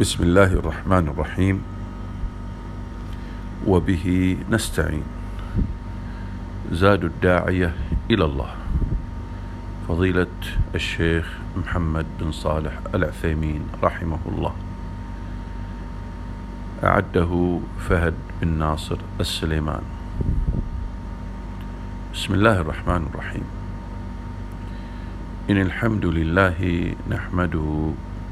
بسم الله الرحمن الرحيم. وبه نستعين. زاد الداعية إلى الله. فضيلة الشيخ محمد بن صالح العثيمين رحمه الله. أعده فهد بن ناصر السليمان. بسم الله الرحمن الرحيم. إن الحمد لله نحمده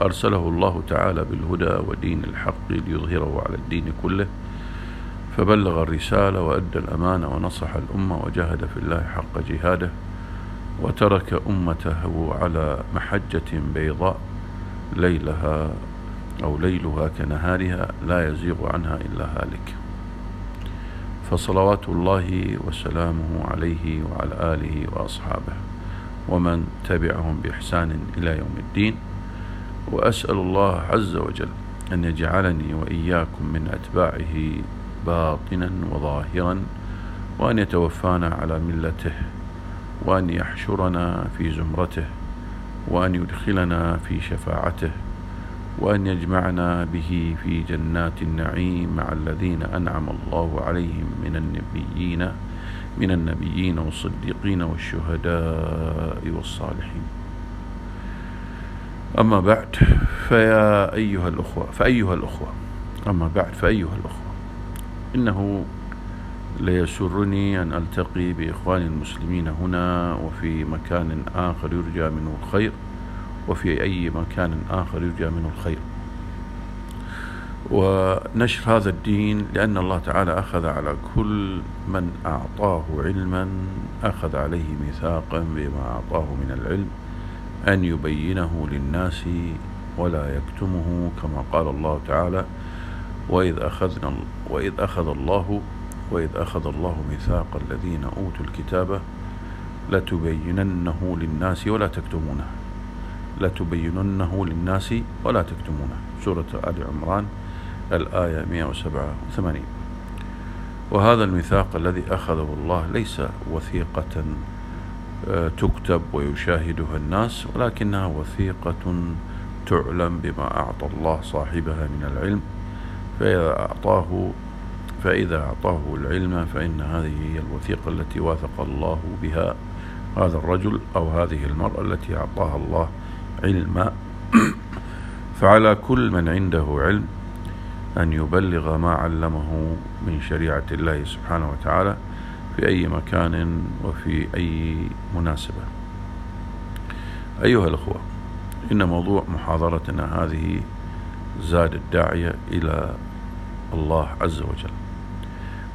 أرسله الله تعالى بالهدى ودين الحق ليظهره على الدين كله فبلغ الرسالة وأدى الأمانة ونصح الأمة وجاهد في الله حق جهاده وترك أمته على محجة بيضاء ليلها أو ليلها كنهارها لا يزيغ عنها إلا هالك. فصلوات الله وسلامه عليه وعلى آله وأصحابه ومن تبعهم بإحسان إلى يوم الدين. وأسأل الله عز وجل أن يجعلني وإياكم من أتباعه باطنا وظاهرا وأن يتوفانا على ملته وأن يحشرنا في زمرته وأن يدخلنا في شفاعته وأن يجمعنا به في جنات النعيم مع الذين أنعم الله عليهم من النبيين من النبيين والصديقين والشهداء والصالحين. أما بعد فيا أيها الأخوة فأيها الأخوة أما بعد فأيها الأخوة إنه ليسرني أن ألتقي بإخواني المسلمين هنا وفي مكان آخر يرجى منه الخير وفي أي مكان آخر يرجى منه الخير. ونشر هذا الدين لأن الله تعالى أخذ على كل من أعطاه علما أخذ عليه ميثاقا بما أعطاه من العلم. أن يبينه للناس ولا يكتمه كما قال الله تعالى وإذ أخذنا وإذ أخذ الله وإذ أخذ الله ميثاق الذين أوتوا الكتاب لتبيننه للناس ولا تكتمونه لتبيننه للناس ولا تكتمونه. سورة آل عمران الآية 187 وهذا الميثاق الذي أخذه الله ليس وثيقة تكتب ويشاهدها الناس ولكنها وثيقة تعلم بما أعطى الله صاحبها من العلم. فإذا أعطاه فإذا أعطاه العلم فإن هذه هي الوثيقة التي واثق الله بها هذا الرجل أو هذه المرأة التي أعطاها الله علما فعلى كل من عنده علم أن يبلغ ما علمه من شريعة الله سبحانه وتعالى في أي مكان وفي أي مناسبة. أيها الأخوة إن موضوع محاضرتنا هذه زاد الداعية إلى الله عز وجل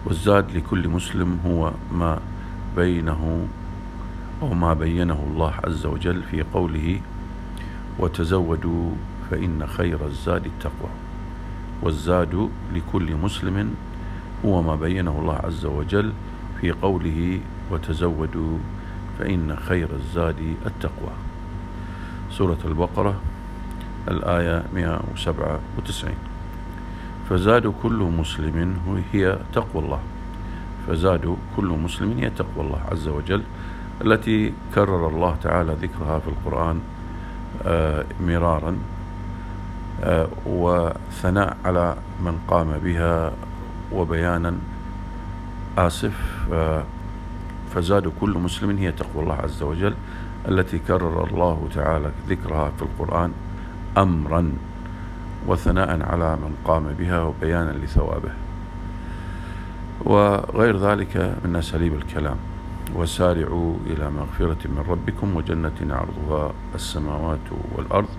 والزاد لكل مسلم هو ما بينه أو ما بينه الله عز وجل في قوله وتزودوا فإن خير الزاد التقوى والزاد لكل مسلم هو ما بينه الله عز وجل في قوله وتزودوا فإن خير الزاد التقوى سورة البقرة الآية 197 فزاد كل مسلم هي تقوى الله فزاد كل مسلم هي تقوى الله عز وجل التي كرر الله تعالى ذكرها في القرآن آه، مرارا آه، وثناء على من قام بها وبيانا آسف آه، فزاد كل مسلم هي تقوى الله عز وجل التي كرر الله تعالى ذكرها في القرآن أمرا وثناء على من قام بها وبيانا لثوابه. وغير ذلك من أساليب الكلام. وسارعوا إلى مغفرة من ربكم وجنة عرضها السماوات والأرض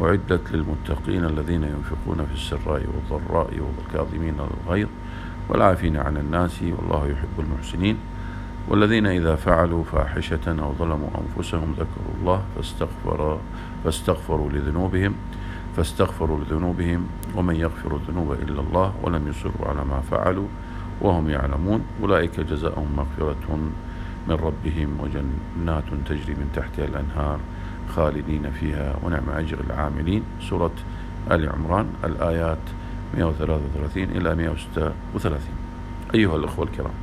وعدت للمتقين الذين ينفقون في السراء والضراء والكاظمين الغيظ والعافين عن الناس والله يحب المحسنين. والذين إذا فعلوا فاحشة أو ظلموا أنفسهم ذكروا الله فاستغفر فاستغفروا لذنوبهم فاستغفروا لذنوبهم ومن يغفر الذنوب إلا الله ولم يصروا على ما فعلوا وهم يعلمون. أولئك جزاؤهم مغفرة من ربهم وجنات تجري من تحتها الأنهار خالدين فيها ونعم أجر العاملين. سورة آل عمران الآيات 133 إلى 136 أيها الأخوة الكرام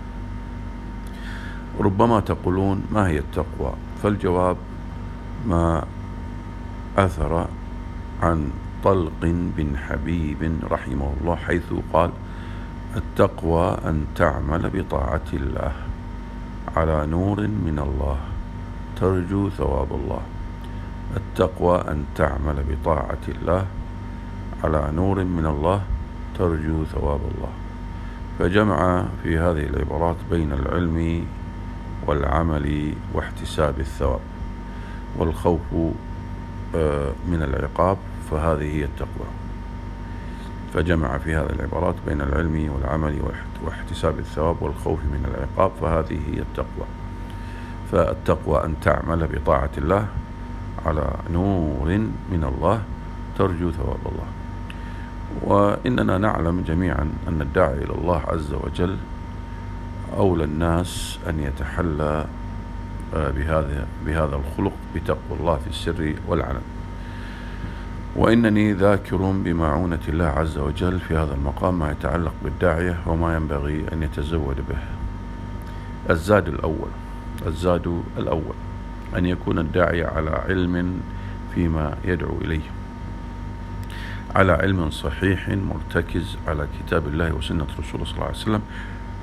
ربما تقولون ما هي التقوى؟ فالجواب ما أثر عن طلق بن حبيب رحمه الله حيث قال التقوى أن تعمل بطاعة الله على نور من الله ترجو ثواب الله. التقوى أن تعمل بطاعة الله على نور من الله ترجو ثواب الله. فجمع في هذه العبارات بين العلم والعمل واحتساب الثواب والخوف آه، من العقاب فهذه هي التقوى. فجمع في هذه العبارات بين العلم والعمل واحتساب الثواب والخوف من العقاب فهذه هي التقوى. فالتقوى أن تعمل بطاعة الله على نور من الله ترجو ثواب الله. وإننا نعلم جميعا أن الداعي إلى الله عز وجل أولى الناس أن يتحلى آه، بهذا بهذا الخلق بتقوى الله في السر والعلن. وإنني ذاكر بمعونة الله عز وجل في هذا المقام ما يتعلق بالداعية وما ينبغي أن يتزود به. الزاد الأول الزاد الأول أن يكون الداعية على علم فيما يدعو إليه. على علم صحيح مرتكز على كتاب الله وسنة رسول صلى الله عليه وسلم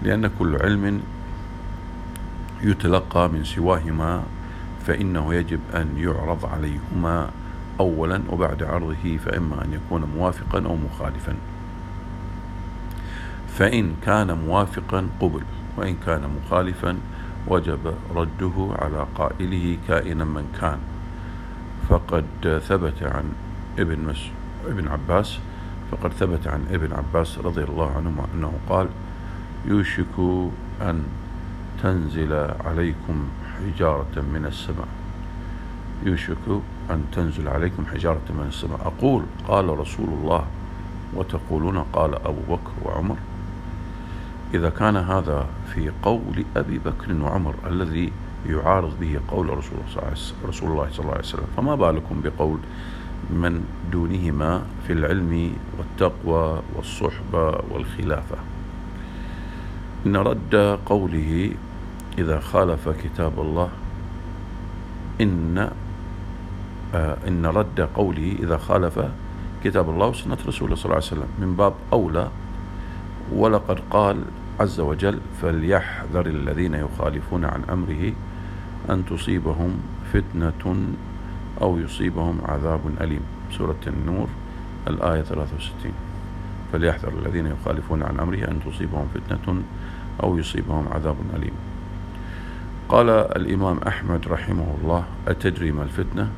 لأن كل علم يتلقى من سواهما فإنه يجب أن يعرض عليهما أولا وبعد عرضه فإما أن يكون موافقا أو مخالفا. فإن كان موافقا قبل وإن كان مخالفا وجب رده على قائله كائنا من كان. فقد ثبت عن ابن مس ابن عباس فقد ثبت عن ابن عباس رضي الله عنهما أنه قال يوشك أن تنزل عليكم حجارة من السماء. يوشك أن تنزل عليكم حجارة من السماء. أقول قال رسول الله وتقولون قال أبو بكر وعمر. إذا كان هذا في قول أبي بكر وعمر الذي يعارض به قول رسول الله صلى الله عليه وسلم فما بالكم بقول من دونهما في العلم والتقوى والصحبة والخلافة. إن رد قوله إذا خالف كتاب الله إن آه إن رد قوله إذا خالف كتاب الله وسنة رسوله صلى الله عليه وسلم من باب أولى. ولقد قال عز وجل فليحذر الذين يخالفون عن أمره أن تصيبهم فتنة أو يصيبهم عذاب أليم. سورة النور الآية 63 فليحذر الذين يخالفون عن أمره أن تصيبهم فتنة أو يصيبهم عذاب أليم. قال الإمام أحمد رحمه الله أتدري ما الفتنة؟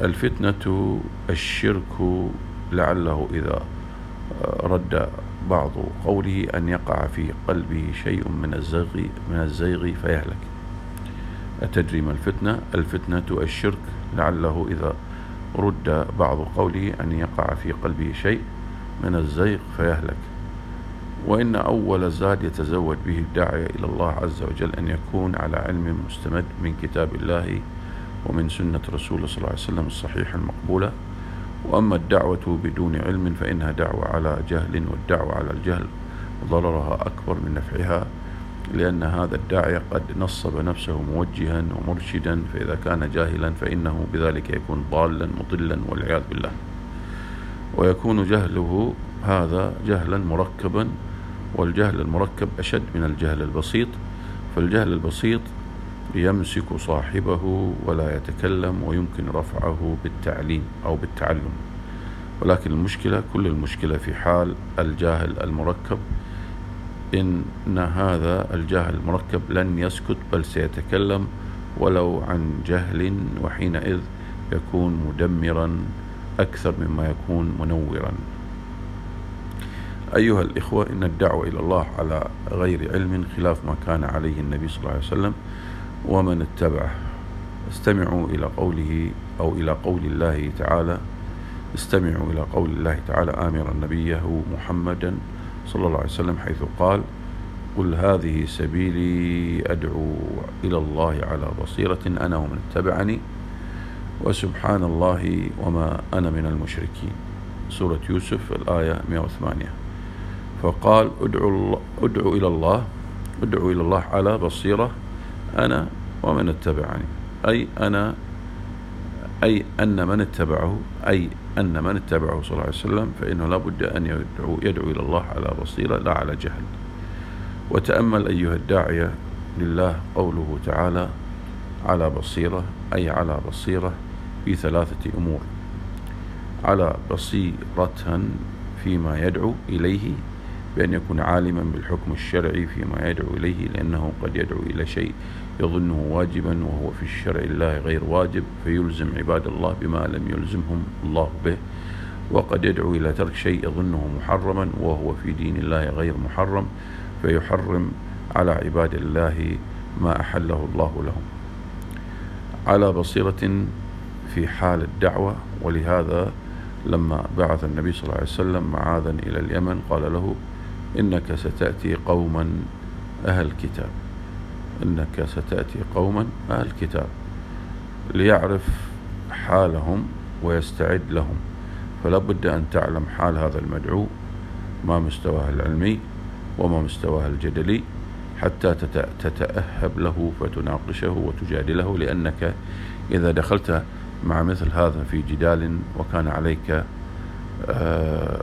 الفتنة الشرك لعله إذا رد بعض قوله أن يقع في قلبه شيء من الزيغ من الزيغ فيهلك. أتدري ما الفتنة؟ الفتنة الشرك لعله إذا رد بعض قوله أن يقع في قلبه شيء من الزيغ فيهلك. وإن أول زاد يتزود به الداعية إلى الله عز وجل أن يكون على علم مستمد من كتاب الله ومن سنة رسول صلى الله عليه وسلم الصحيحة المقبولة. وأما الدعوة بدون علم فإنها دعوة على جهل والدعوة على الجهل ضررها أكبر من نفعها. لأن هذا الداعية قد نصب نفسه موجها ومرشدا فإذا كان جاهلا فإنه بذلك يكون ضالا مضلا والعياذ بالله. ويكون جهله هذا جهلا مركبا والجهل المركب أشد من الجهل البسيط. فالجهل البسيط يمسك صاحبه ولا يتكلم ويمكن رفعه بالتعليم أو بالتعلم. ولكن المشكلة كل المشكلة في حال الجاهل المركب إن هذا الجاهل المركب لن يسكت بل سيتكلم ولو عن جهل وحينئذ يكون مدمرا أكثر مما يكون منورا. أيها الإخوة إن الدعوة إلى الله على غير علم خلاف ما كان عليه النبي صلى الله عليه وسلم ومن اتبعه. استمعوا إلى قوله أو إلى قول الله تعالى. استمعوا إلى قول الله تعالى آمرا نبيه محمدا صلى الله عليه وسلم حيث قال قل هذه سبيلي أدعو إلى الله على بصيرة أنا ومن اتبعني وسبحان الله وما أنا من المشركين. سورة يوسف الآية 108 فقال أدعو, أدعو إلى الله أدعو إلى الله على بصيرة أنا ومن اتبعني. أي أنا أي أن من اتبعه أي أن من اتبعه صلى الله عليه وسلم فإنه لا بد أن يدعو, يدعو إلى الله على بصيرة لا على جهل. وتأمل أيها الداعية لله قوله تعالى على بصيرة أي على بصيرة في ثلاثة أمور. على بصيرة فيما يدعو إليه بأن يكون عالما بالحكم الشرعي فيما يدعو إليه لأنه قد يدعو إلى شيء يظنه واجبا وهو في الشرع الله غير واجب فيلزم عباد الله بما لم يلزمهم الله به. وقد يدعو إلى ترك شيء يظنه محرما وهو في دين الله غير محرم فيحرم على عباد الله ما أحله الله لهم. على بصيرة في حال الدعوة ولهذا لما بعث النبي صلى الله عليه وسلم معاذا إلى اليمن قال له إنك ستأتي قوما أهل كتاب إنك ستأتي قوما أهل كتاب ليعرف حالهم ويستعد لهم. فلا بد أن تعلم حال هذا المدعو ما مستواه العلمي وما مستواه الجدلي حتى تتأهب له فتناقشه وتجادله لأنك إذا دخلت مع مثل هذا في جدال وكان عليك آه،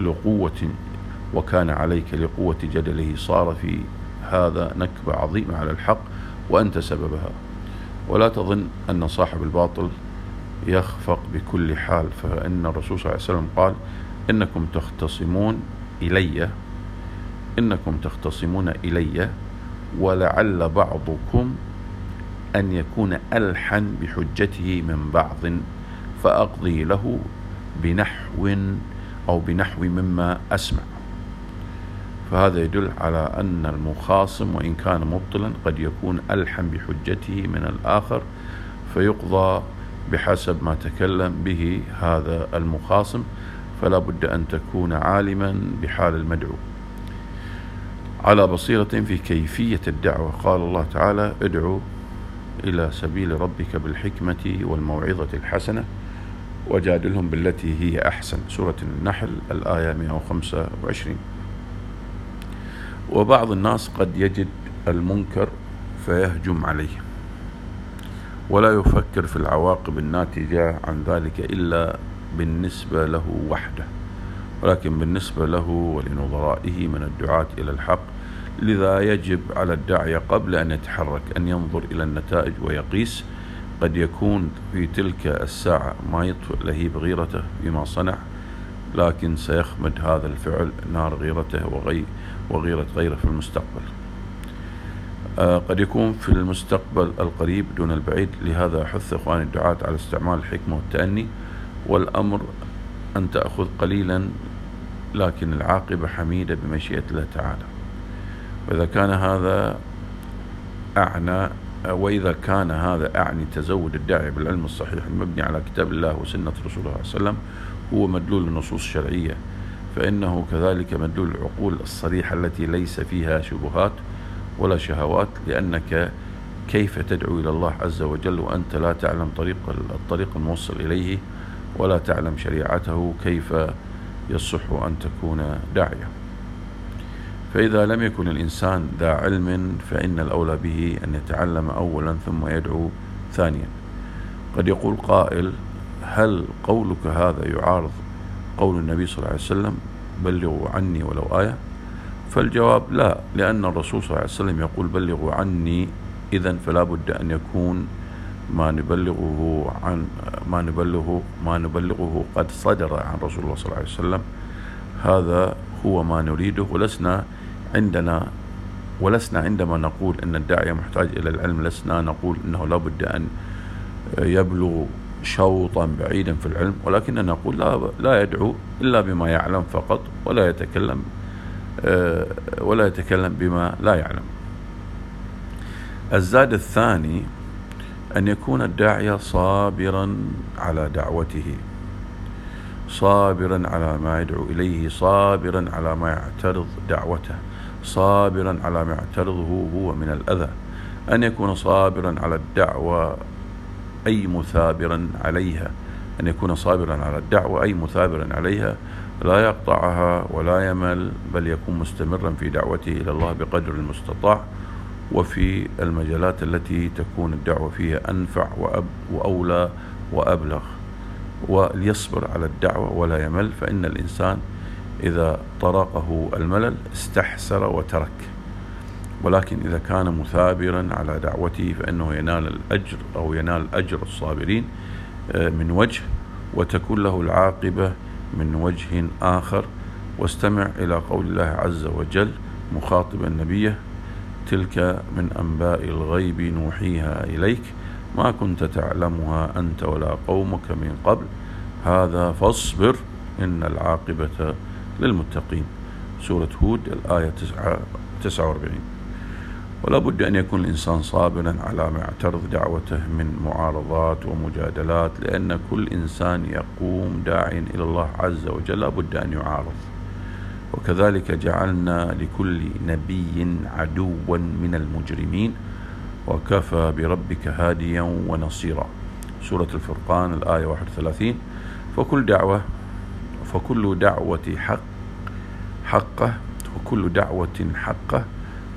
لقوة وكان عليك لقوة جدله صار في هذا نكبة عظيمة على الحق وأنت سببها. ولا تظن أن صاحب الباطل يخفق بكل حال فإن الرسول صلى الله عليه وسلم قال إنكم تختصمون إلي إنكم تختصمون إلي ولعل بعضكم أن يكون ألحن بحجته من بعض فأقضي له بنحو أو بنحو مما أسمع. فهذا يدل على أن المخاصم وإن كان مبطلا قد يكون ألحن بحجته من الآخر فيقضى بحسب ما تكلم به هذا المخاصم فلا بد أن تكون عالما بحال المدعو. على بصيرة في كيفية الدعوة قال الله تعالى ادعو إلى سبيل ربك بالحكمة والموعظة الحسنة وجادلهم بالتي هي أحسن. سورة النحل الآية 125 وبعض الناس قد يجد المنكر فيهجم عليه. ولا يفكر في العواقب الناتجة عن ذلك إلا بالنسبة له وحده. ولكن بالنسبة له ولنظرائه من الدعاة إلى الحق لذا يجب على الداعية قبل أن يتحرك أن ينظر إلى النتائج ويقيس. قد يكون في تلك الساعة ما يطفئ لهيب غيرته بما صنع لكن سيخمد هذا الفعل نار غيرته وغي وغيرة غيره في المستقبل. آه قد يكون في المستقبل القريب دون البعيد لهذا أحث إخواني الدعاة على استعمال الحكمة والتأني والأمر أن تأخذ قليلا لكن العاقبة حميدة بمشيئة الله تعالى. وإذا كان هذا أعنى وإذا كان هذا أعني تزود الداعي بالعلم الصحيح المبني على كتاب الله وسنة رسول الله صلى الله عليه وسلم هو مدلول النصوص الشرعية. فإنه كذلك مدلول العقول الصريحة التي ليس فيها شبهات ولا شهوات لأنك كيف تدعو إلى الله عز وجل وأنت لا تعلم طريق الطريق الموصل إليه ولا تعلم شريعته كيف يصح أن تكون داعية. فإذا لم يكن الإنسان ذا علم فإن الأولى به أن يتعلم أولا ثم يدعو ثانيا. قد يقول قائل هل قولك هذا يعارض قول النبي صلى الله عليه وسلم بلغوا عني ولو آية. فالجواب لا لأن الرسول صلى الله عليه وسلم يقول بلغوا عني. إذا فلا بد أن يكون ما نبلغه عن ما نبلغه ما نبلغه قد صدر عن رسول الله صلى الله عليه وسلم. هذا هو ما نريده ولسنا عندنا ولسنا عندما نقول إن الداعيه محتاج إلى العلم لسنا نقول إنه لا بد أن يبلغ شوطا بعيدا في العلم ولكننا نقول لا لا يدعو إلا بما يعلم فقط ولا يتكلم ولا يتكلم بما لا يعلم. الزاد الثاني أن يكون الداعية صابرا على دعوته صابرا على ما يدعو إليه صابرا على ما يعترض دعوته صابرا على ما يعترضه هو من الأذى أن يكون صابرا على الدعوة أي مثابرا عليها أن يكون صابرا على الدعوة أي مثابرا عليها لا يقطعها ولا يمل بل يكون مستمرا في دعوته إلى الله بقدر المستطاع وفي المجالات التي تكون الدعوة فيها أنفع وأب وأولى وأبلغ. وليصبر على الدعوة ولا يمل فإن الإنسان إذا طرقه الملل استحسر وترك. ولكن إذا كان مثابرا على دعوته فإنه ينال الأجر أو ينال أجر الصابرين آه، من وجه وتكون له العاقبة من وجه آخر. واستمع إلى قول الله عز وجل مخاطبا نبيه تلك من أنباء الغيب نوحيها إليك ما كنت تعلمها أنت ولا قومك من قبل. هذا فاصبر إن العاقبة للمتقين. سورة هود الآية 49 ولا بد أن يكون الإنسان صابرا على ما يعترض دعوته من معارضات ومجادلات لأن كل إنسان يقوم داعيا إلى الله عز وجل لا بد أن يعارض. وكذلك جعلنا لكل نبي عدوا من المجرمين وكفى بربك هاديا ونصيرا. سورة الفرقان الآية 31 فكل دعوة فكل دعوة حق حقه وكل دعوة حقه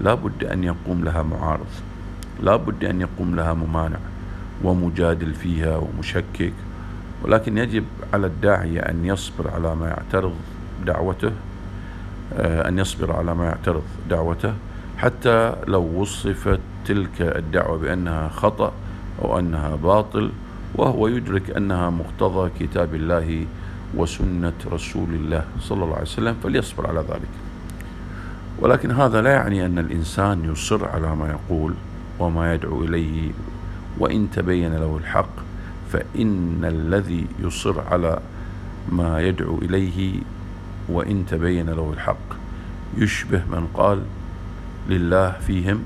لا بد أن يقوم لها معارض لا بد أن يقوم لها ممانع ومجادل فيها ومشكك ولكن يجب على الداعية أن يصبر على ما يعترض دعوته آه، أن يصبر على ما يعترض دعوته حتى لو وصفت تلك الدعوة بأنها خطأ أو أنها باطل وهو يدرك أنها مقتضى كتاب الله وسنة رسول الله صلى الله عليه وسلم فليصبر على ذلك. ولكن هذا لا يعني أن الإنسان يصر على ما يقول وما يدعو إليه وإن تبين له الحق فإن الذي يصر على ما يدعو إليه وإن تبين له الحق. يشبه من قال لله فيهم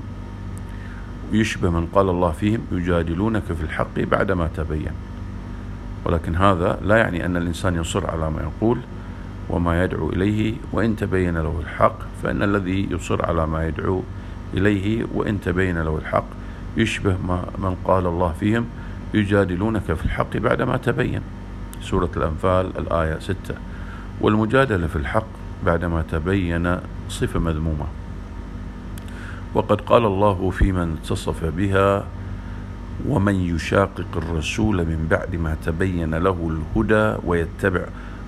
يشبه من قال الله فيهم يجادلونك في الحق بعدما تبين. ولكن هذا لا يعني أن الإنسان يصر على ما يقول وما يدعو إليه وإن تبين له الحق فإن الذي يصر على ما يدعو إليه وإن تبين له الحق يشبه ما من قال الله فيهم يجادلونك في الحق بعدما تبين. سورة الأنفال الآية 6 والمجادلة في الحق بعدما تبين صفة مذمومة. وقد قال الله في من اتصف بها ومن يشاقق الرسول من بعد ما تبين له الهدى ويتبع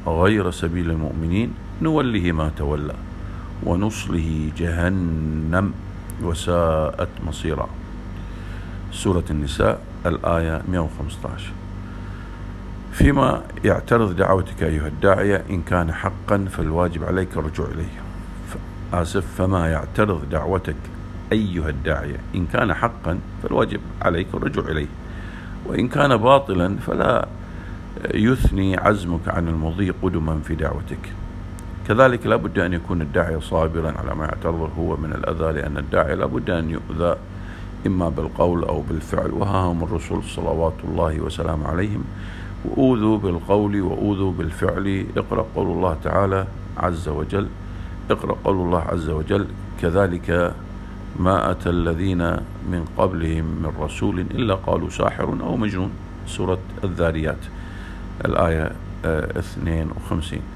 غير سبيل المؤمنين نوله ما تولى. ونصله جهنم وساءت مصيرا. سورة النساء الآية 115 فيما يعترض دعوتك أيها الداعية إن كان حقا فالواجب عليك الرجوع إليه. آسف فما يعترض دعوتك أيها الداعية إن كان حقا فالواجب عليك الرجوع إليه. وإن كان باطلا فلا يثني عزمك عن المضي قدما في دعوتك. كذلك لا بد أن يكون الداعية صابرا على ما يعترضه هو من الأذى لأن الداعية لا بد أن يؤذى إما بالقول أو بالفعل. وها هم الرسول صلوات الله وسلام عليهم. وأوذوا بالقول وأوذوا بالفعل. اقرأ قول الله تعالى عز وجل. اقرأ قول الله عز وجل. كذلك ما أتى الذين من قبلهم من رسول إلا قالوا ساحر أو مجنون. سورة الذاريات الآية 52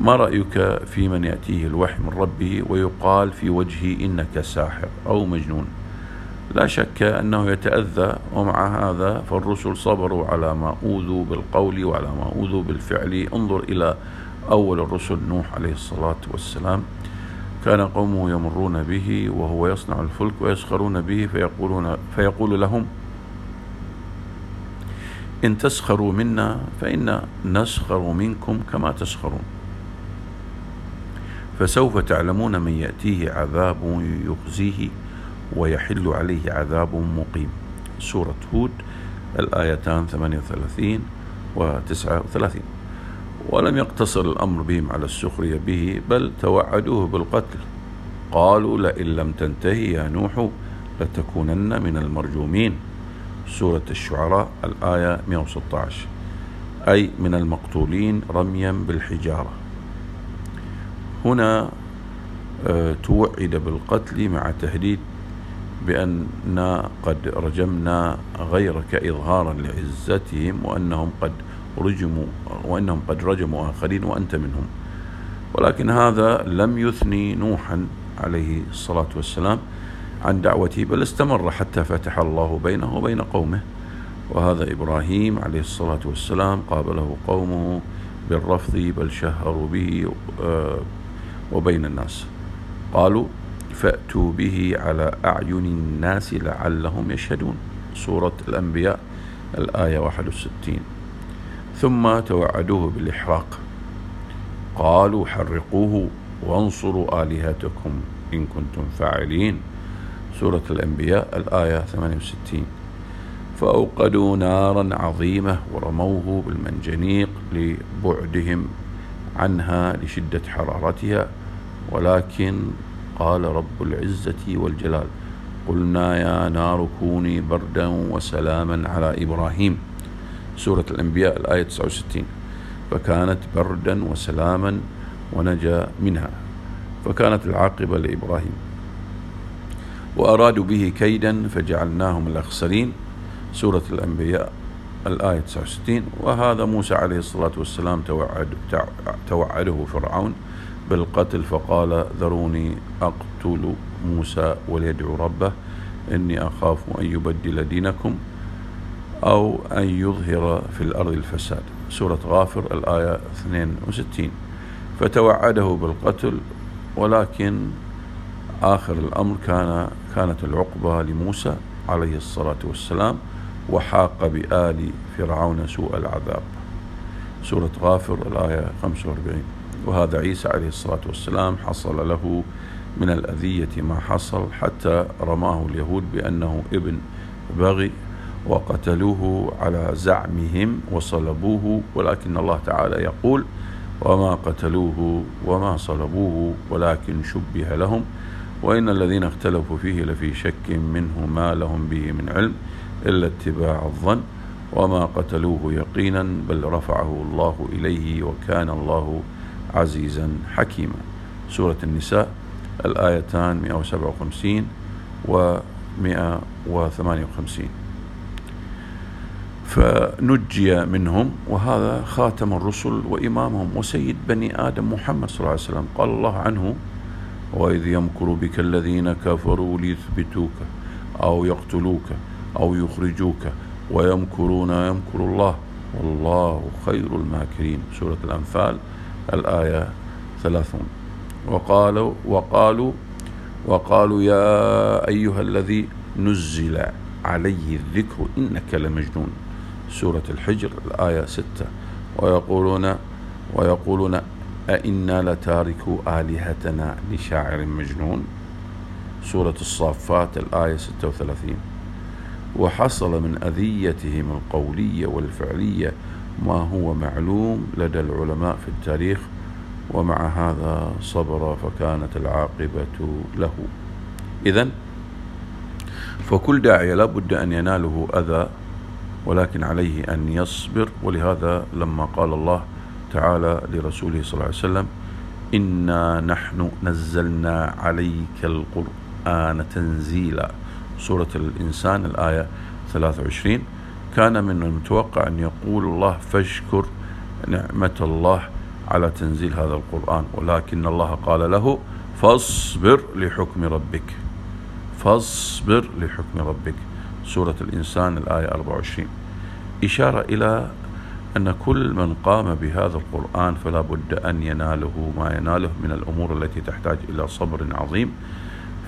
ما رأيك في من يأتيه الوحي من ربه ويقال في وجهه إنك ساحر أو مجنون؟ لا شك أنه يتأذى ومع هذا فالرسل صبروا على ما أوذوا بالقول وعلى ما أوذوا بالفعل. انظر إلى أول الرسل نوح عليه الصلاة والسلام. كان قومه يمرون به وهو يصنع الفلك ويسخرون به فيقولون فيقول لهم إن تسخروا منا فإنا نسخر منكم كما تسخرون. فسوف تعلمون من يأتيه عذاب يخزيه ويحل عليه عذاب مقيم. سورة هود الآيتان 38 و 39 ولم يقتصر الأمر بهم على السخرية به بل توعدوه بالقتل. قالوا لئن لم تنتهي يا نوح لتكونن من المرجومين. سورة الشعراء الآية 116 أي من المقتولين رميا بالحجارة. هنا آه، توعد بالقتل مع تهديد بأننا قد رجمنا غيرك إظهارا لعزتهم وأنهم قد رجموا وأنهم قد رجموا آخرين وأنت منهم. ولكن هذا لم يثني نوحا عليه الصلاة والسلام عن دعوته بل استمر حتى فتح الله بينه وبين قومه. وهذا إبراهيم عليه الصلاة والسلام قابله قومه بالرفض بل شهروا به آه، وبين الناس. قالوا فأتوا به على أعين الناس لعلهم يشهدون. سورة الأنبياء الآية 61 ثم توعدوه بالإحراق. قالوا حرقوه وانصروا آلهتكم إن كنتم فاعلين. سورة الأنبياء الآية 68 فأوقدوا نارا عظيمة ورموه بالمنجنيق لبعدهم عنها لشدة حرارتها. ولكن قال رب العزة والجلال قلنا يا نار كوني بردا وسلاما على إبراهيم. سورة الأنبياء الآية 69 فكانت بردا وسلاما ونجا منها فكانت العاقبة لإبراهيم. وأرادوا به كيدا فجعلناهم الأخسرين. سورة الأنبياء الآية 69 وهذا موسى عليه الصلاة والسلام توعد توعده فرعون. بالقتل فقال ذروني أقتل موسى وليدعو ربه إني أخاف أن يبدل دينكم أو أن يظهر في الأرض الفساد. سورة غافر الآية 62 فتوعده بالقتل ولكن آخر الأمر كان كانت العقبة لموسى عليه الصلاة والسلام وحاق بآل فرعون سوء العذاب. سورة غافر الآية 45 وهذا عيسى عليه الصلاة والسلام حصل له من الأذية ما حصل حتى رماه اليهود بأنه ابن بغي وقتلوه على زعمهم وصلبوه ولكن الله تعالى يقول وما قتلوه وما صلبوه ولكن شبه لهم وإن الذين اختلفوا فيه لفي شك منه ما لهم به من علم إلا اتباع الظن وما قتلوه يقينا بل رفعه الله إليه وكان الله عزيزا حكيما. سورة النساء الآيتان 157 و 158 فنجي منهم وهذا خاتم الرسل وإمامهم وسيد بني آدم محمد صلى الله عليه وسلم. قال الله عنه وإذ يمكر بك الذين كفروا ليثبتوك أو يقتلوك أو يخرجوك ويمكرون يمكر الله والله خير الماكرين. سورة الأنفال الآية ثلاثون. وقالوا وقالوا وقالوا يا أيها الذي نزل عليه الذكر إنك لمجنون. سورة الحجر الآية ستة. ويقولون ويقولون أئنا لتاركوا آلهتنا لشاعر مجنون. سورة الصافات الآية 36 وحصل من أذيتهم القولية والفعلية ما هو معلوم لدى العلماء في التاريخ ومع هذا صبر فكانت العاقبة له. إذا فكل داعية لا بد أن يناله أذى ولكن عليه أن يصبر. ولهذا لما قال الله تعالى لرسوله صلى الله عليه وسلم إنا نحن نزلنا عليك القرآن تنزيلا. سورة الإنسان الآية 23 كان من المتوقع أن يقول الله فاشكر نعمة الله على تنزيل هذا القرآن ولكن الله قال له فاصبر لحكم ربك. فاصبر لحكم ربك. سورة الإنسان الآية 24 إشارة إلى أن كل من قام بهذا القرآن فلا بد أن يناله ما يناله من الأمور التي تحتاج إلى صبر عظيم.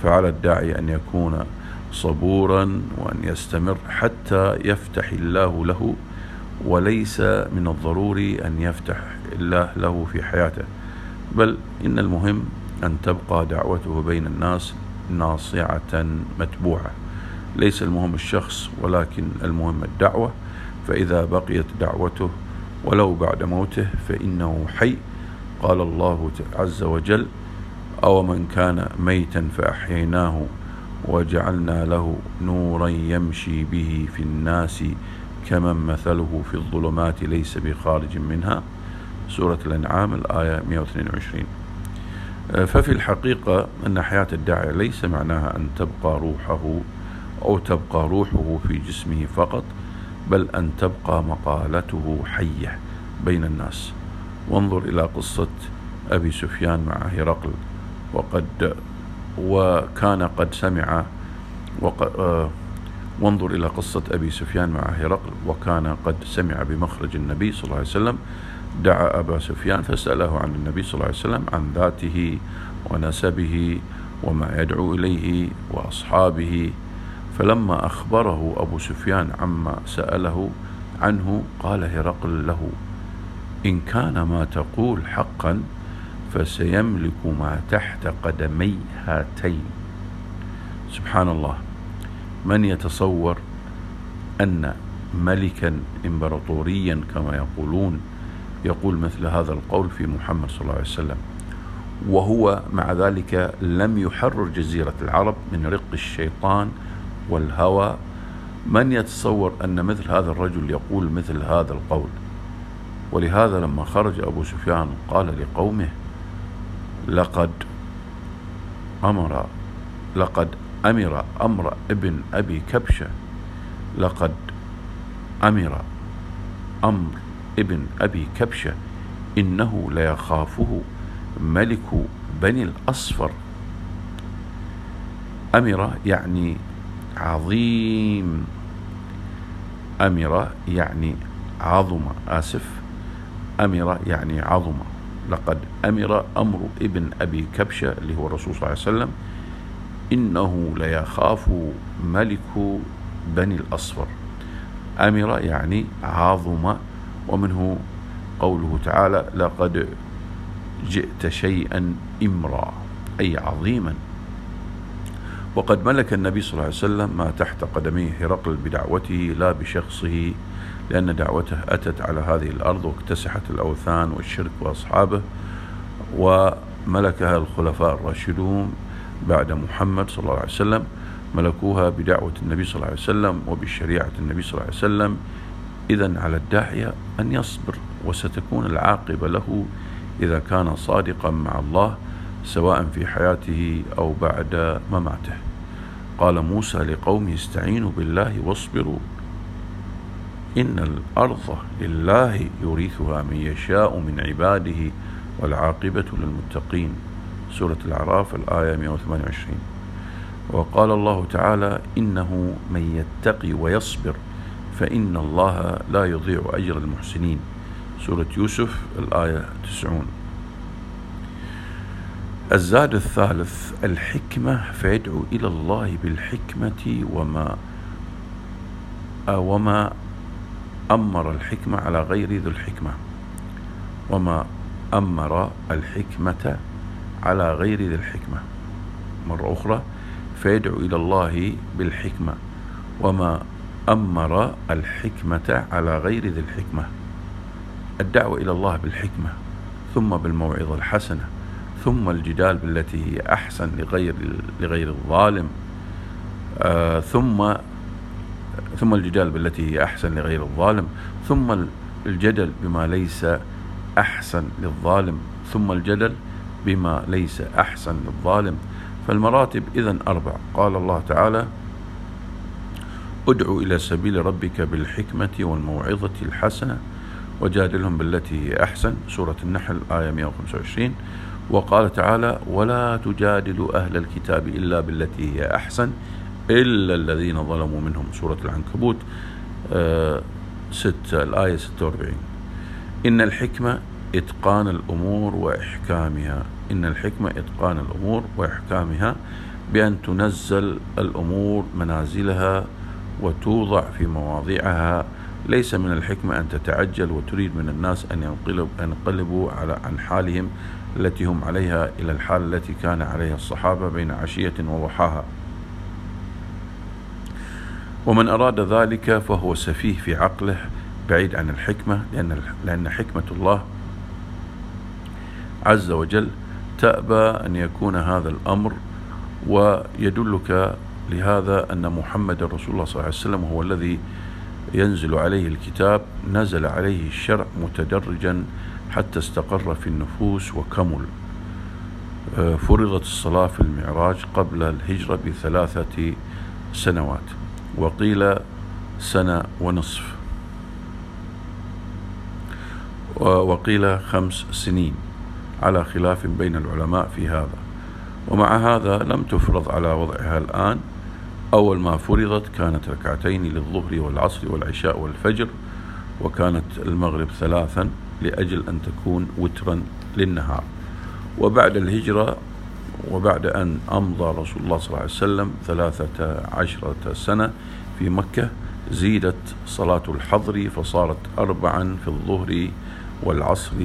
فعلى الداعي أن يكون صبورا وأن يستمر حتى يفتح الله له وليس من الضروري أن يفتح الله له في حياته. بل إن المهم أن تبقى دعوته بين الناس ناصعة متبوعة. ليس المهم الشخص ولكن المهم الدعوة. فإذا بقيت دعوته ولو بعد موته فإنه حي. قال الله عز وجل أو من كان ميتا فأحييناه وجعلنا له نورا يمشي به في الناس كمن مثله في الظلمات ليس بخارج منها. سورة الأنعام الآية 122 آه، ففي الحقيقة أن حياة الداعية ليس معناها أن تبقى روحه أو تبقى روحه في جسمه فقط بل أن تبقى مقالته حية بين الناس. وانظر إلى قصة أبي سفيان مع هرقل. وقد وكان قد سمع. آه وانظر إلى قصة أبي سفيان مع هرقل وكان قد سمع بمخرج النبي صلى الله عليه وسلم دعا أبا سفيان فسأله عن النبي صلى الله عليه وسلم عن ذاته ونسبه وما يدعو إليه وأصحابه فلما أخبره أبو سفيان عما سأله عنه قال هرقل له إن كان ما تقول حقا فسيملك ما تحت قدمي هاتين. سبحان الله من يتصور أن ملكا إمبراطوريا كما يقولون يقول مثل هذا القول في محمد صلى الله عليه وسلم وهو مع ذلك لم يحرر جزيرة العرب من رق الشيطان والهوى. من يتصور أن مثل هذا الرجل يقول مثل هذا القول؟ ولهذا لما خرج أبو سفيان قال لقومه لقد أمر لقد أمر أمر ابن أبي كبشة. لقد أمر أمر ابن أبي كبشة. إنه ليخافه ملك بني الأصفر. أمر يعني عظيم. أمر يعني عظم آسف. أمر يعني عظم. لقد أمر أمر ابن أبي كبشة اللي هو الرسول صلى الله عليه وسلم إنه ليخاف ملك بني الأصفر. أمر يعني عظم ومنه قوله تعالى لقد جئت شيئا إمرا أي عظيما. وقد ملك النبي صلى الله عليه وسلم ما تحت قدميه هرقل بدعوته لا بشخصه لأن دعوته أتت على هذه الأرض واكتسحت الأوثان والشرك وأصحابه وملكها الخلفاء الراشدون بعد محمد صلى الله عليه وسلم ملكوها بدعوة النبي صلى الله عليه وسلم وبشريعة النبي صلى الله عليه وسلم. إذا على الداعية أن يصبر وستكون العاقبة له إذا كان صادقا مع الله سواء في حياته أو بعد مماته. قال موسى لقومه استعينوا بالله واصبروا. إن الأرض لله يورثها من يشاء من عباده والعاقبة للمتقين. سورة الأعراف الآية 128 وقال الله تعالى إنه من يتقي ويصبر فإن الله لا يضيع أجر المحسنين. سورة يوسف الآية 90 الزاد الثالث الحكمة فيدعو إلى الله بالحكمة وما وما أمر الحكمة على غير ذو الحكمة وما أمر الحكمة على غير ذي الحكمة. مرة أخرى فيدعو إلى الله بالحكمة وما أمر الحكمة على غير ذي الحكمة. الدعوة إلى الله بالحكمة ثم بالموعظة الحسنة ثم الجدال بالتي هي أحسن لغير لغير الظالم آه ثم ثم الجدال بالتي هي أحسن لغير الظالم ثم الجدل بما ليس أحسن للظالم ثم الجدل بما ليس أحسن للظالم. فالمراتب إذن أربع. قال الله تعالى أدعو إلى سبيل ربك بالحكمة والموعظة الحسنة وجادلهم بالتي هي أحسن. سورة النحل آية 125 وقال تعالى ولا تجادلوا أهل الكتاب إلا بالتي هي أحسن. إلا الذين ظلموا منهم سورة العنكبوت آه ستة الآية 46 إن الحكمة إتقان الأمور وإحكامها. إن الحكمة إتقان الأمور وإحكامها بأن تنزل الأمور منازلها وتوضع في مواضعها. ليس من الحكمة أن تتعجل وتريد من الناس أن ينقلب ينقلبوا على عن حالهم التي هم عليها إلى الحال التي كان عليها الصحابة بين عشية وضحاها ومن أراد ذلك فهو سفيه في عقله بعيد عن الحكمة لأن لأن حكمة الله عز وجل تأبى أن يكون هذا الأمر ويدلك لهذا أن محمد رسول الله صلى الله عليه وسلم هو الذي ينزل عليه الكتاب نزل عليه الشرع متدرجا حتى استقر في النفوس وكمل. آه، فرضت الصلاة في المعراج قبل الهجرة بثلاثة سنوات. وقيل سنة ونصف. وقيل خمس سنين على خلاف بين العلماء في هذا. ومع هذا لم تفرض على وضعها الآن. أول ما فرضت كانت ركعتين للظهر والعصر والعشاء والفجر وكانت المغرب ثلاثا لأجل أن تكون وترا للنهار. وبعد الهجرة وبعد أن أمضى رسول الله صلى الله عليه وسلم ثلاثة عشرة سنة في مكة زيدت صلاة الحضر فصارت أربعا في الظهر والعصر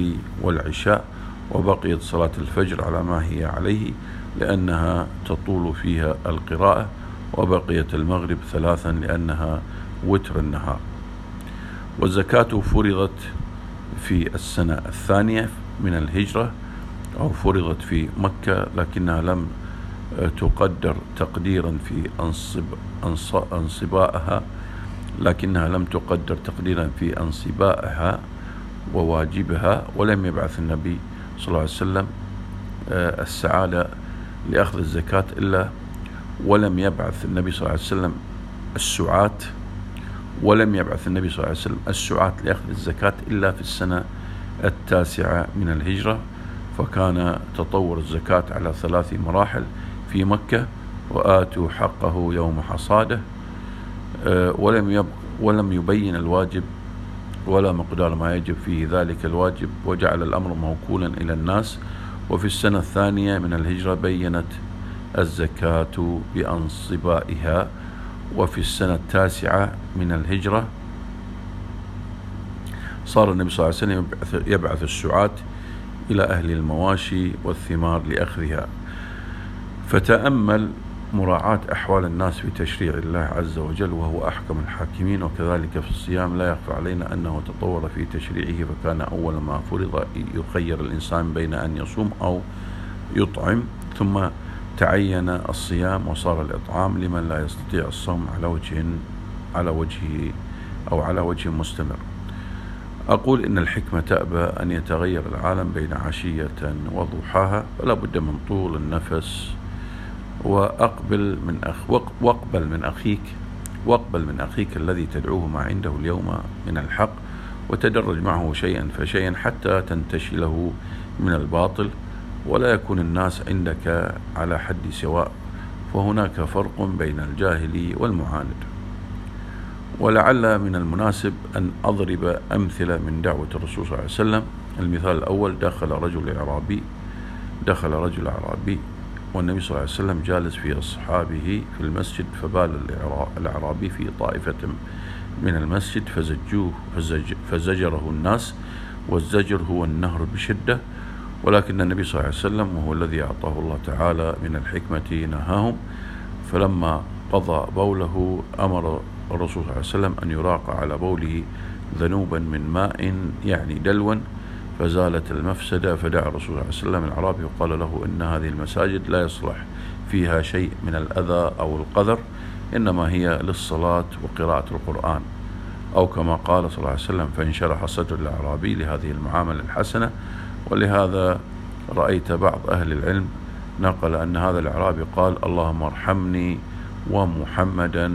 والعشاء وبقيت صلاة الفجر على ما هي عليه لأنها تطول فيها القراءة وبقيت المغرب ثلاثا لأنها وتر النهار. والزكاة فرضت في السنة الثانية من الهجرة أو فرضت في مكة لكنها لم تقدر تقديرا في أنصب أنصبائها لكنها لم تقدر تقديرا في أنصبائها وواجبها ولم يبعث النبي صلى الله عليه وسلم آه، السعادة لأخذ الزكاة إلا ولم يبعث النبي صلى الله عليه وسلم السعاة ولم يبعث النبي صلى الله عليه وسلم السعاة لأخذ الزكاة إلا في السنة التاسعة من الهجرة. فكان تطور الزكاة على ثلاث مراحل في مكة وآتوا حقه يوم حصاده آه، ولم يب ولم يبين الواجب ولا مقدار ما يجب فيه ذلك الواجب وجعل الأمر موكولا إلى الناس. وفي السنة الثانية من الهجرة بينت الزكاة بأنصبائها. وفي السنة التاسعة من الهجرة صار النبي صلى الله عليه وسلم يبعث السعاة إلى أهل المواشي والثمار لأخذها. فتأمل مراعاة أحوال الناس في تشريع الله عز وجل وهو أحكم الحاكمين وكذلك في الصيام لا يخفى علينا أنه تطور في تشريعه فكان أول ما فرض يخير الإنسان بين أن يصوم أو يطعم ثم تعين الصيام وصار الإطعام لمن لا يستطيع الصوم على وجه على وجه أو على وجه مستمر. أقول إن الحكمة تأبى أن يتغير العالم بين عشية وضحاها فلا بد من طول النفس وأقبل من أخ واقبل من أخيك واقبل من أخيك الذي تدعوه ما عنده اليوم من الحق وتدرج معه شيئا فشيئا حتى تنتشي له من الباطل ولا يكون الناس عندك على حد سواء فهناك فرق بين الجاهل والمعاند. ولعل من المناسب أن أضرب أمثلة من دعوة الرسول صلى الله عليه وسلم. المثال الأول دخل رجل أعرابي دخل رجل أعرابي والنبي صلى الله عليه وسلم جالس في أصحابه في المسجد فبال الأعرابي في طائفة من المسجد فزجوه فزج فزجره الناس والزجر هو النهر بشدة. ولكن النبي صلى الله عليه وسلم وهو الذي أعطاه الله تعالى من الحكمة نهاهم. فلما قضى بوله أمر الرسول صلى الله عليه وسلم أن يراق على بوله ذنوبا من ماء يعني دلوا فزالت المفسدة فدعا الرسول صلى الله عليه وسلم العربي وقال له إن هذه المساجد لا يصلح فيها شيء من الأذى أو القذر إنما هي للصلاة وقراءة القرآن. أو كما قال صلى الله عليه وسلم فانشرح صدر الأعرابي لهذه المعاملة الحسنة ولهذا رأيت بعض أهل العلم نقل أن هذا الأعرابي قال اللهم ارحمني ومحمدا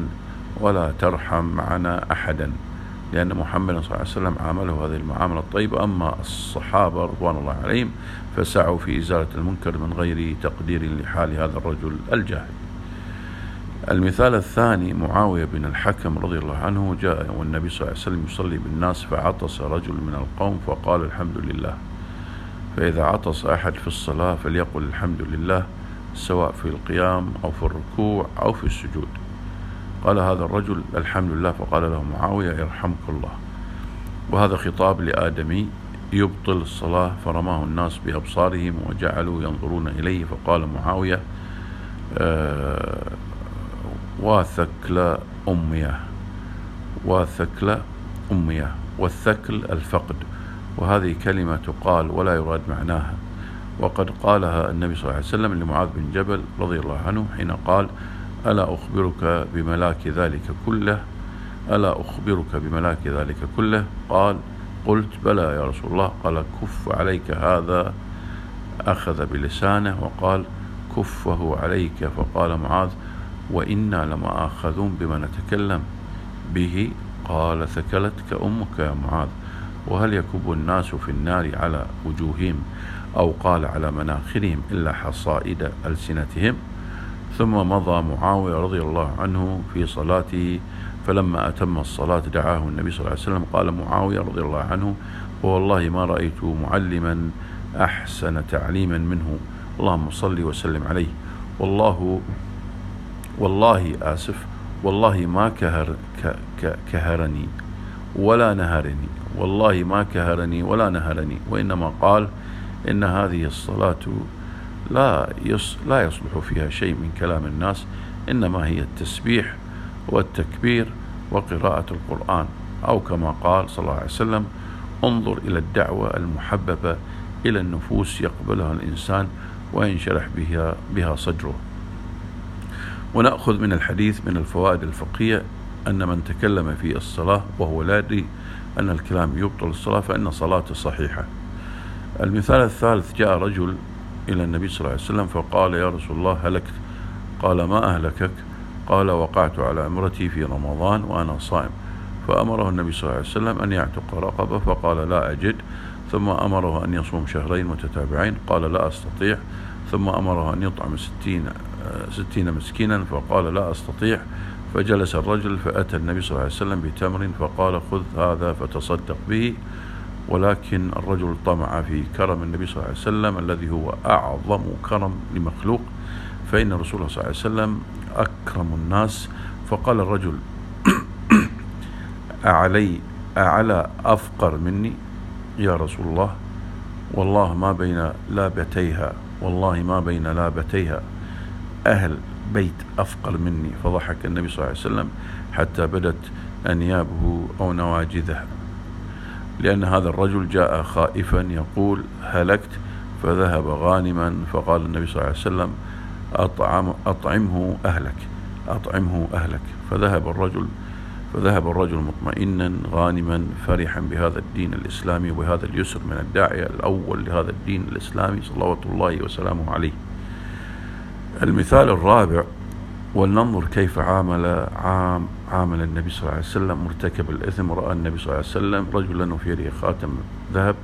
ولا ترحم معنا أحدا لأن محمد صلى الله عليه وسلم عامله هذه المعاملة الطيبة. أما الصحابة رضوان الله عليهم فسعوا في إزالة المنكر من غير تقدير لحال هذا الرجل الجاهل. المثال الثاني معاوية بن الحكم رضي الله عنه جاء والنبي صلى الله عليه وسلم يصلي بالناس فعطس رجل من القوم فقال الحمد لله. فإذا عطس أحد في الصلاة فليقل الحمد لله سواء في القيام أو في الركوع أو في السجود. قال هذا الرجل الحمد لله فقال له معاوية يرحمك الله. وهذا خطاب لآدمي يبطل الصلاة فرماه الناس بأبصارهم وجعلوا ينظرون إليه فقال معاوية آه واثكل أميه واثكل أميه والثكل الفقد. وهذه كلمة تقال ولا يراد معناها. وقد قالها النبي صلى الله عليه وسلم لمعاذ بن جبل رضي الله عنه حين قال ألا أخبرك بملاك ذلك كله؟ ألا أخبرك بملاك ذلك كله؟ قال قلت بلى يا رسول الله. قال كف عليك هذا. أخذ بلسانه وقال كفه عليك. فقال معاذ وإنا لمآخذون بما نتكلم به قال ثكلتك أمك يا معاذ. وهل يكب الناس في النار على وجوههم أو قال على مناخرهم إلا حصائد ألسنتهم؟ ثم مضى معاوية رضي الله عنه في صلاته فلما أتم الصلاة دعاه النبي صلى الله عليه وسلم قال معاوية رضي الله عنه والله ما رأيت معلما أحسن تعليما منه. اللهم صل وسلم عليه. والله والله آسف والله ما كهر كهرني ولا نهرني. والله ما كهرني ولا نهرني. وإنما قال إن هذه الصلاة لا لا يصلح فيها شيء من كلام الناس إنما هي التسبيح والتكبير وقراءة القرآن. أو كما قال صلى الله عليه وسلم انظر إلى الدعوة المحببة إلى النفوس يقبلها الإنسان وينشرح بها, بها صدره. ونأخذ من الحديث من الفوائد الفقهية أن من تكلم في الصلاة وهو لا يدري أن الكلام يبطل الصلاة فإن صلاته صحيحة. المثال الثالث جاء رجل إلى النبي صلى الله عليه وسلم فقال يا رسول الله هلكت. قال ما أهلكك؟ قال وقعت على امرتي في رمضان وأنا صائم. فأمره النبي صلى الله عليه وسلم أن يعتق رقبة فقال لا أجد. ثم أمره أن يصوم شهرين متتابعين. قال لا أستطيع. ثم أمره أن يطعم ستين, ستين مسكينا فقال لا أستطيع. فجلس الرجل فأتى النبي صلى الله عليه وسلم بتمر فقال خذ هذا فتصدق به. ولكن الرجل طمع في كرم النبي صلى الله عليه وسلم الذي هو أعظم كرم لمخلوق فإن رسول الله صلى الله عليه وسلم أكرم الناس. فقال الرجل أعلي أعلى أفقر مني؟ يا رسول الله والله ما بين لابتيها والله ما بين لابتيها. أهل بيت أفقر مني. فضحك النبي صلى الله عليه وسلم حتى بدت أنيابه أو نواجذه. لأن هذا الرجل جاء خائفا يقول هلكت فذهب غانما فقال النبي صلى الله عليه وسلم أطعم أطعمه أهلك أطعمه أهلك. فذهب الرجل فذهب الرجل مطمئنا غانما فرحا بهذا الدين الإسلامي وبهذا اليسر من الداعية الأول لهذا الدين الإسلامي صلوات الله وسلامه عليه. المثال الرابع ولننظر كيف عامل عام عامل النبي صلى الله عليه وسلم مرتكب الإثم رأى النبي صلى الله عليه وسلم رجلا في يده خاتم ذهب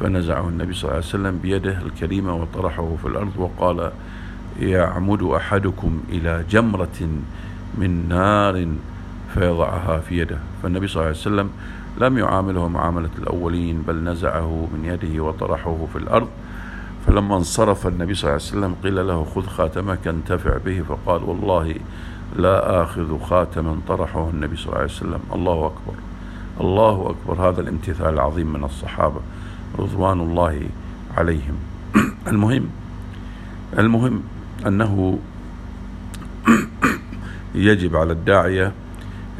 فنزعه النبي صلى الله عليه وسلم بيده الكريمة وطرحه في الأرض وقال يعمد أحدكم إلى جمرة من نار فيضعها في يده. فالنبي صلى الله عليه وسلم لم يعامله معاملة الأولين بل نزعه من يده وطرحه في الأرض. فلما انصرف النبي صلى الله عليه وسلم قيل له خذ خاتمك انتفع به فقال والله لا آخذ خاتما طرحه النبي صلى الله عليه وسلم. الله أكبر. الله أكبر. هذا الامتثال العظيم من الصحابة رضوان الله عليهم. المهم المهم أنه يجب على الداعية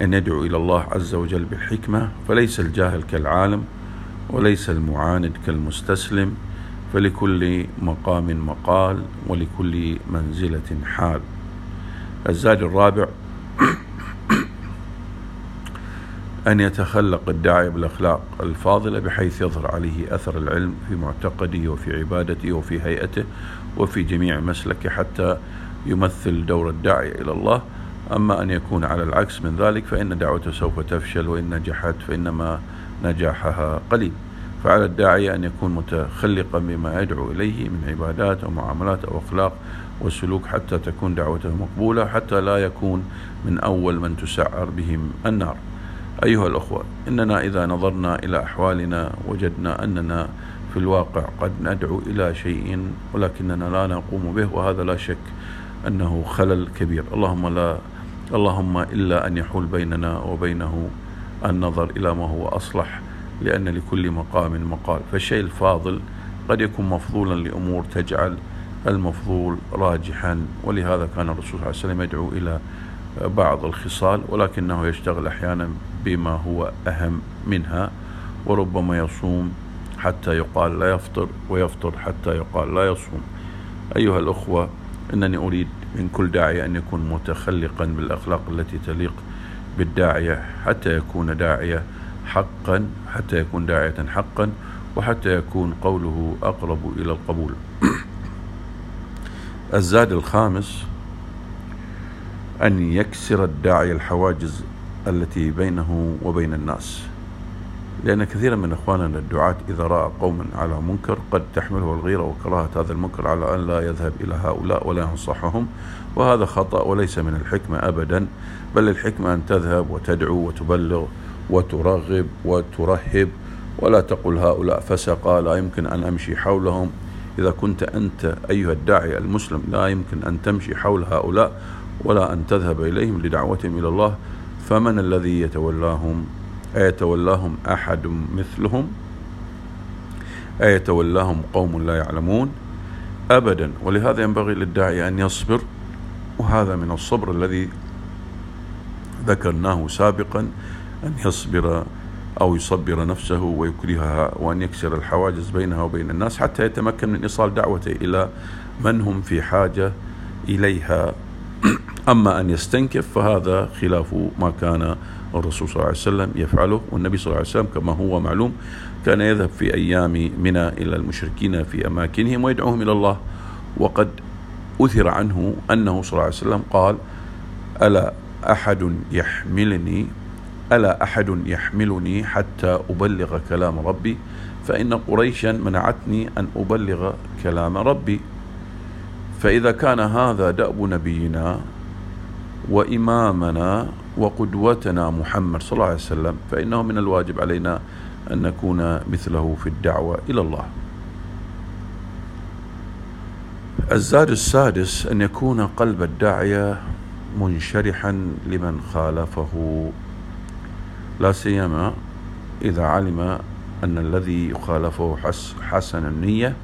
أن يدعو إلى الله عز وجل بالحكمة فليس الجاهل كالعالم وليس المعاند كالمستسلم. فلكل مقام مقال ولكل منزلة حال. الزاد الرابع أن يتخلق الداعي بالأخلاق الفاضلة بحيث يظهر عليه أثر العلم في معتقده وفي عبادته وفي هيئته وفي جميع مسلكه حتى يمثل دور الداعي إلى الله. أما أن يكون على العكس من ذلك فإن دعوته سوف تفشل وإن نجحت فإنما نجاحها قليل. فعلى الداعية أن يكون متخلقا بما يدعو إليه من عبادات أو معاملات أو أخلاق وسلوك حتى تكون دعوته مقبولة حتى لا يكون من أول من تسعر بهم النار. أيها الأخوة إننا إذا نظرنا إلى أحوالنا وجدنا أننا في الواقع قد ندعو إلى شيء ولكننا لا نقوم به وهذا لا شك أنه خلل كبير. اللهم لا اللهم إلا أن يحول بيننا وبينه النظر إلى ما هو أصلح. لأن لكل مقام مقال. فالشيء الفاضل قد يكون مفضولا لأمور تجعل المفضول راجحا ولهذا كان الرسول صلى الله عليه وسلم يدعو إلى بعض الخصال ولكنه يشتغل أحيانا بما هو أهم منها وربما يصوم حتى يقال لا يفطر ويفطر حتى يقال لا يصوم. أيها الأخوة إنني أريد من كل داعية أن يكون متخلقا بالأخلاق التي تليق بالداعية حتى يكون داعية حقا حتى يكون داعية حقا وحتى يكون قوله أقرب إلى القبول. الزاد الخامس أن يكسر الداعي الحواجز التي بينه وبين الناس. لأن كثيرا من إخواننا الدعاة إذا رأى قوما على منكر قد تحمله الغيرة وكراهة هذا المنكر على أن لا يذهب إلى هؤلاء ولا ينصحهم. وهذا خطأ وليس من الحكمة أبدا بل الحكمة أن تذهب وتدعو وتبلغ. وترغب وترهب ولا تقل هؤلاء فسقا لا يمكن أن أمشي حولهم. إذا كنت أنت أيها الداعي المسلم لا يمكن أن تمشي حول هؤلاء ولا أن تذهب إليهم لدعوتهم إلى الله. فمن الذي يتولاهم؟ أيتولاهم أحد مثلهم؟ أيتولاهم قوم لا يعلمون؟ أبدا. ولهذا ينبغي للداعي أن يصبر. وهذا من الصبر الذي ذكرناه سابقا. أن يصبر أو يصبر نفسه ويكرهها وأن يكسر الحواجز بينها وبين الناس حتى يتمكن من إيصال دعوته إلى من هم في حاجة إليها. أما أن يستنكف فهذا خلاف ما كان الرسول صلى الله عليه وسلم يفعله والنبي صلى الله عليه وسلم كما هو معلوم كان يذهب في أيام منى إلى المشركين في أماكنهم ويدعوهم إلى الله. وقد أثر عنه أنه صلى الله عليه وسلم قال ألا أحد يحملني ألا أحد يحملني حتى أبلغ كلام ربي؟ فإن قريشا منعتني أن أبلغ كلام ربي. فإذا كان هذا دأب نبينا وإمامنا وقدوتنا محمد صلى الله عليه وسلم فإنه من الواجب علينا أن نكون مثله في الدعوة إلى الله. الزاد السادس أن يكون قلب الداعية منشرحا لمن خالفه لا سيما إذا علم أن الذي يخالفه حسن النية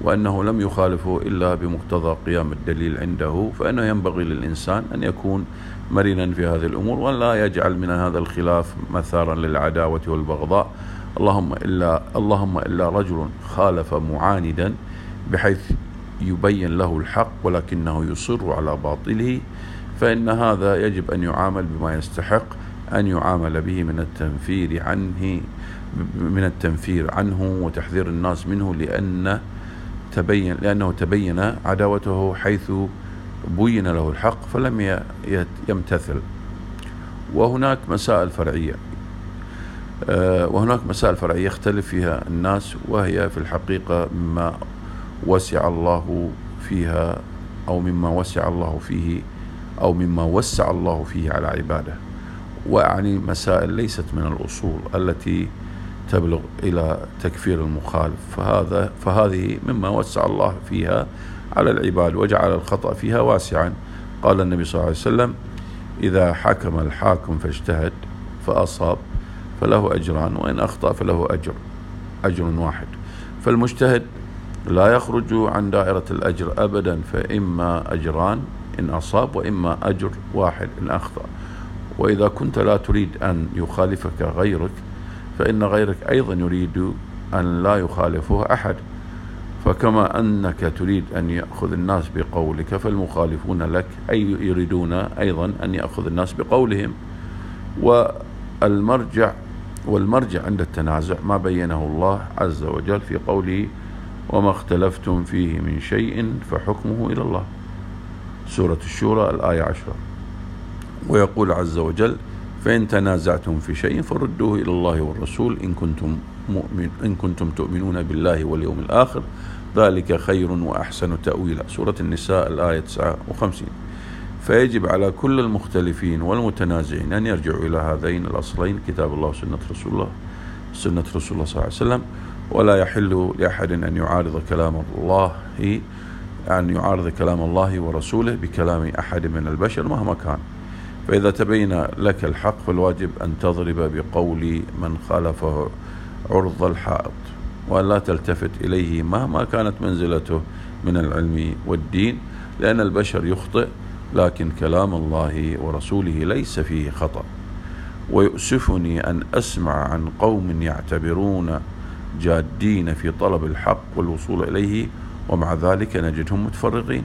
وأنه لم يخالفه إلا بمقتضى قيام الدليل عنده فإنه ينبغي للإنسان أن يكون مرنا في هذه الأمور ولا يجعل من هذا الخلاف مثارا للعداوة والبغضاء. اللهم إلا, اللهم إلا رجل خالف معاندا بحيث يبين له الحق ولكنه يصر على باطله فإن هذا يجب أن يعامل بما يستحق. أن يعامل به من التنفير عنه من التنفير عنه وتحذير الناس منه لأن تبين لأنه تبين عداوته حيث بين له الحق فلم يمتثل. وهناك مسائل فرعية. آه، وهناك مسائل فرعية يختلف فيها الناس وهي في الحقيقة مما وسع الله فيها أو مما وسع الله فيه أو مما وسع الله فيه على عباده. وأعني مسائل ليست من الأصول التي تبلغ إلى تكفير المخالف. فهذا فهذه مما وسع الله فيها على العباد وجعل الخطأ فيها واسعا. قال النبي صلى الله عليه وسلم إذا حكم الحاكم فاجتهد فأصاب فله أجران وإن أخطأ فله أجر أجر واحد. فالمجتهد لا يخرج عن دائرة الأجر أبدا فإما أجران إن أصاب وإما أجر واحد إن أخطأ. وإذا كنت لا تريد أن يخالفك غيرك فإن غيرك أيضا يريد أن لا يخالفه أحد. فكما أنك تريد أن يأخذ الناس بقولك فالمخالفون لك أي يريدون أيضا أن يأخذ الناس بقولهم. والمرجع والمرجع عند التنازع ما بينه الله عز وجل في قوله وما اختلفتم فيه من شيء فحكمه إلى الله. سورة الشورى الآية عشرة. ويقول عز وجل فإن تنازعتم في شيء فردوه إلى الله والرسول إن كنتم مؤمن إن كنتم تؤمنون بالله واليوم الآخر. ذلك خير وأحسن تأويلا سورة النساء الآية 59 فيجب على كل المختلفين والمتنازعين أن يرجعوا إلى هذين الأصلين كتاب الله وسنة رسول الله سنة رسول الله صلى الله عليه وسلم. ولا يحل لأحد أن يعارض كلام الله أن يعارض كلام الله ورسوله بكلام أحد من البشر مهما كان. فإذا تبين لك الحق فالواجب أن تضرب بقول من خالفه عرض الحائط وأن لا تلتفت إليه مهما كانت منزلته من العلم والدين لأن البشر يخطئ لكن كلام الله ورسوله ليس فيه خطأ. ويؤسفني أن أسمع عن قوم يعتبرون جادين في طلب الحق والوصول إليه ومع ذلك نجدهم متفرقين.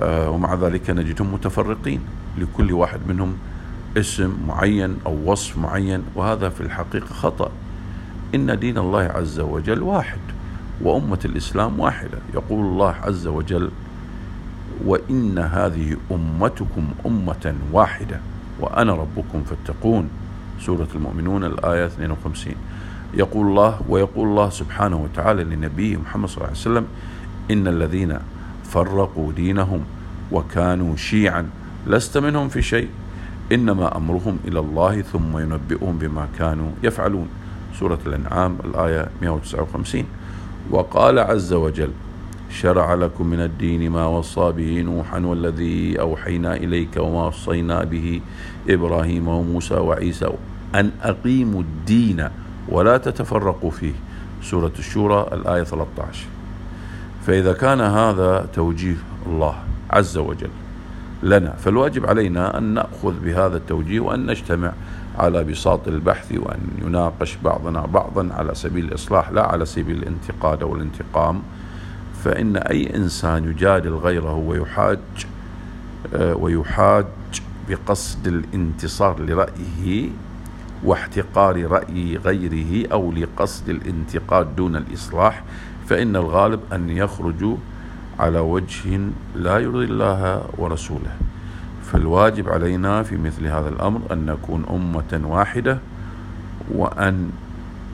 آه، ومع ذلك نجدهم متفرقين. لكل واحد منهم اسم معين أو وصف معين وهذا في الحقيقة خطأ. إن دين الله عز وجل واحد وأمة الإسلام واحدة. يقول الله عز وجل وإن هذه أمتكم أمة واحدة وأنا ربكم فاتقون. سورة المؤمنون الآية 52 يقول الله ويقول الله سبحانه وتعالى لنبيه محمد صلى الله عليه وسلم إن الذين فرقوا دينهم وكانوا شيعا لست منهم في شيء. إنما أمرهم إلى الله ثم ينبئهم بما كانوا يفعلون. سورة الأنعام الآية 159 وقال عز وجل شرع لكم من الدين ما وصى به نوحا والذي أوحينا إليك وما وصينا به إبراهيم وموسى وعيسى أن أقيموا الدين ولا تتفرقوا فيه. سورة الشورى الآية 13 فإذا كان هذا توجيه الله عز وجل لنا. فالواجب علينا أن نأخذ بهذا التوجيه وأن نجتمع على بساط البحث وأن يناقش بعضنا بعضا على سبيل الإصلاح لا على سبيل الانتقاد أو الانتقام. فإن أي إنسان يجادل غيره ويحاج آه، ويحاج بقصد الانتصار لرأيه واحتقار رأي غيره أو لقصد الانتقاد دون الإصلاح فإن الغالب أن يخرجوا على وجه لا يرضي الله ورسوله. فالواجب علينا في مثل هذا الأمر أن نكون أمة واحدة وأن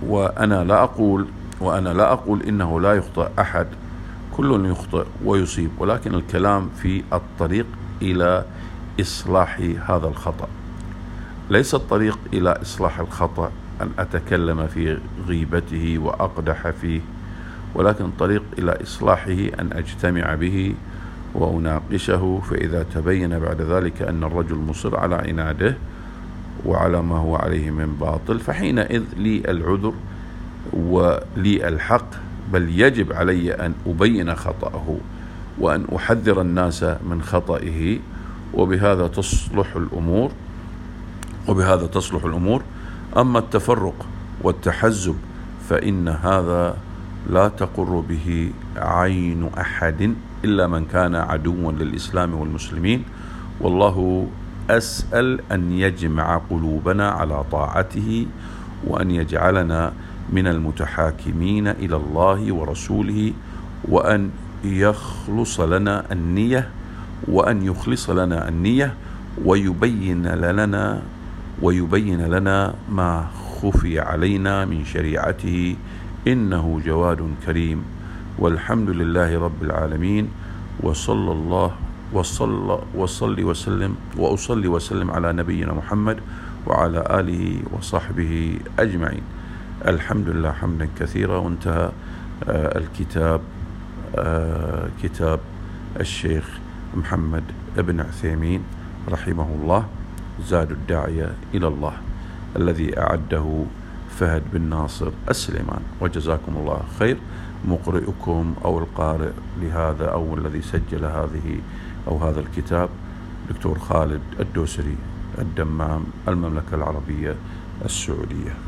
وأنا لا أقول وأنا لا أقول إنه لا يخطئ أحد. كل يخطئ ويصيب ولكن الكلام في الطريق إلى إصلاح هذا الخطأ. ليس الطريق إلى إصلاح الخطأ أن أتكلم في غيبته وأقدح فيه. ولكن الطريق إلى إصلاحه أن أجتمع به وأناقشه فإذا تبين بعد ذلك أن الرجل مصر على عناده وعلى ما هو عليه من باطل فحينئذ لي العذر ولي الحق بل يجب علي أن أبين خطأه وأن أحذر الناس من خطئه وبهذا تصلح الأمور وبهذا تصلح الأمور. أما التفرق والتحزب فإن هذا لا تقر به عين أحد إلا من كان عدوا للإسلام والمسلمين. والله أسأل أن يجمع قلوبنا على طاعته وأن يجعلنا من المتحاكمين إلى الله ورسوله وأن يخلص لنا النية وأن يخلص لنا النية ويبين لنا ويبين لنا ما خفي علينا من شريعته إنه جواد كريم والحمد لله رب العالمين وصلى الله وصلى وصلي وسلم وأصلي وسلم على نبينا محمد وعلى آله وصحبه أجمعين. الحمد لله حمدا كثيرا وانتهى آه، الكتاب آه، كتاب الشيخ محمد ابن عثيمين رحمه الله زاد الداعية إلى الله الذي أعده فهد بن ناصر السليمان. وجزاكم الله خير. مقرئكم أو القارئ لهذا أو الذي سجل هذه أو هذا الكتاب. دكتور خالد الدوسري الدمام المملكة العربية السعودية.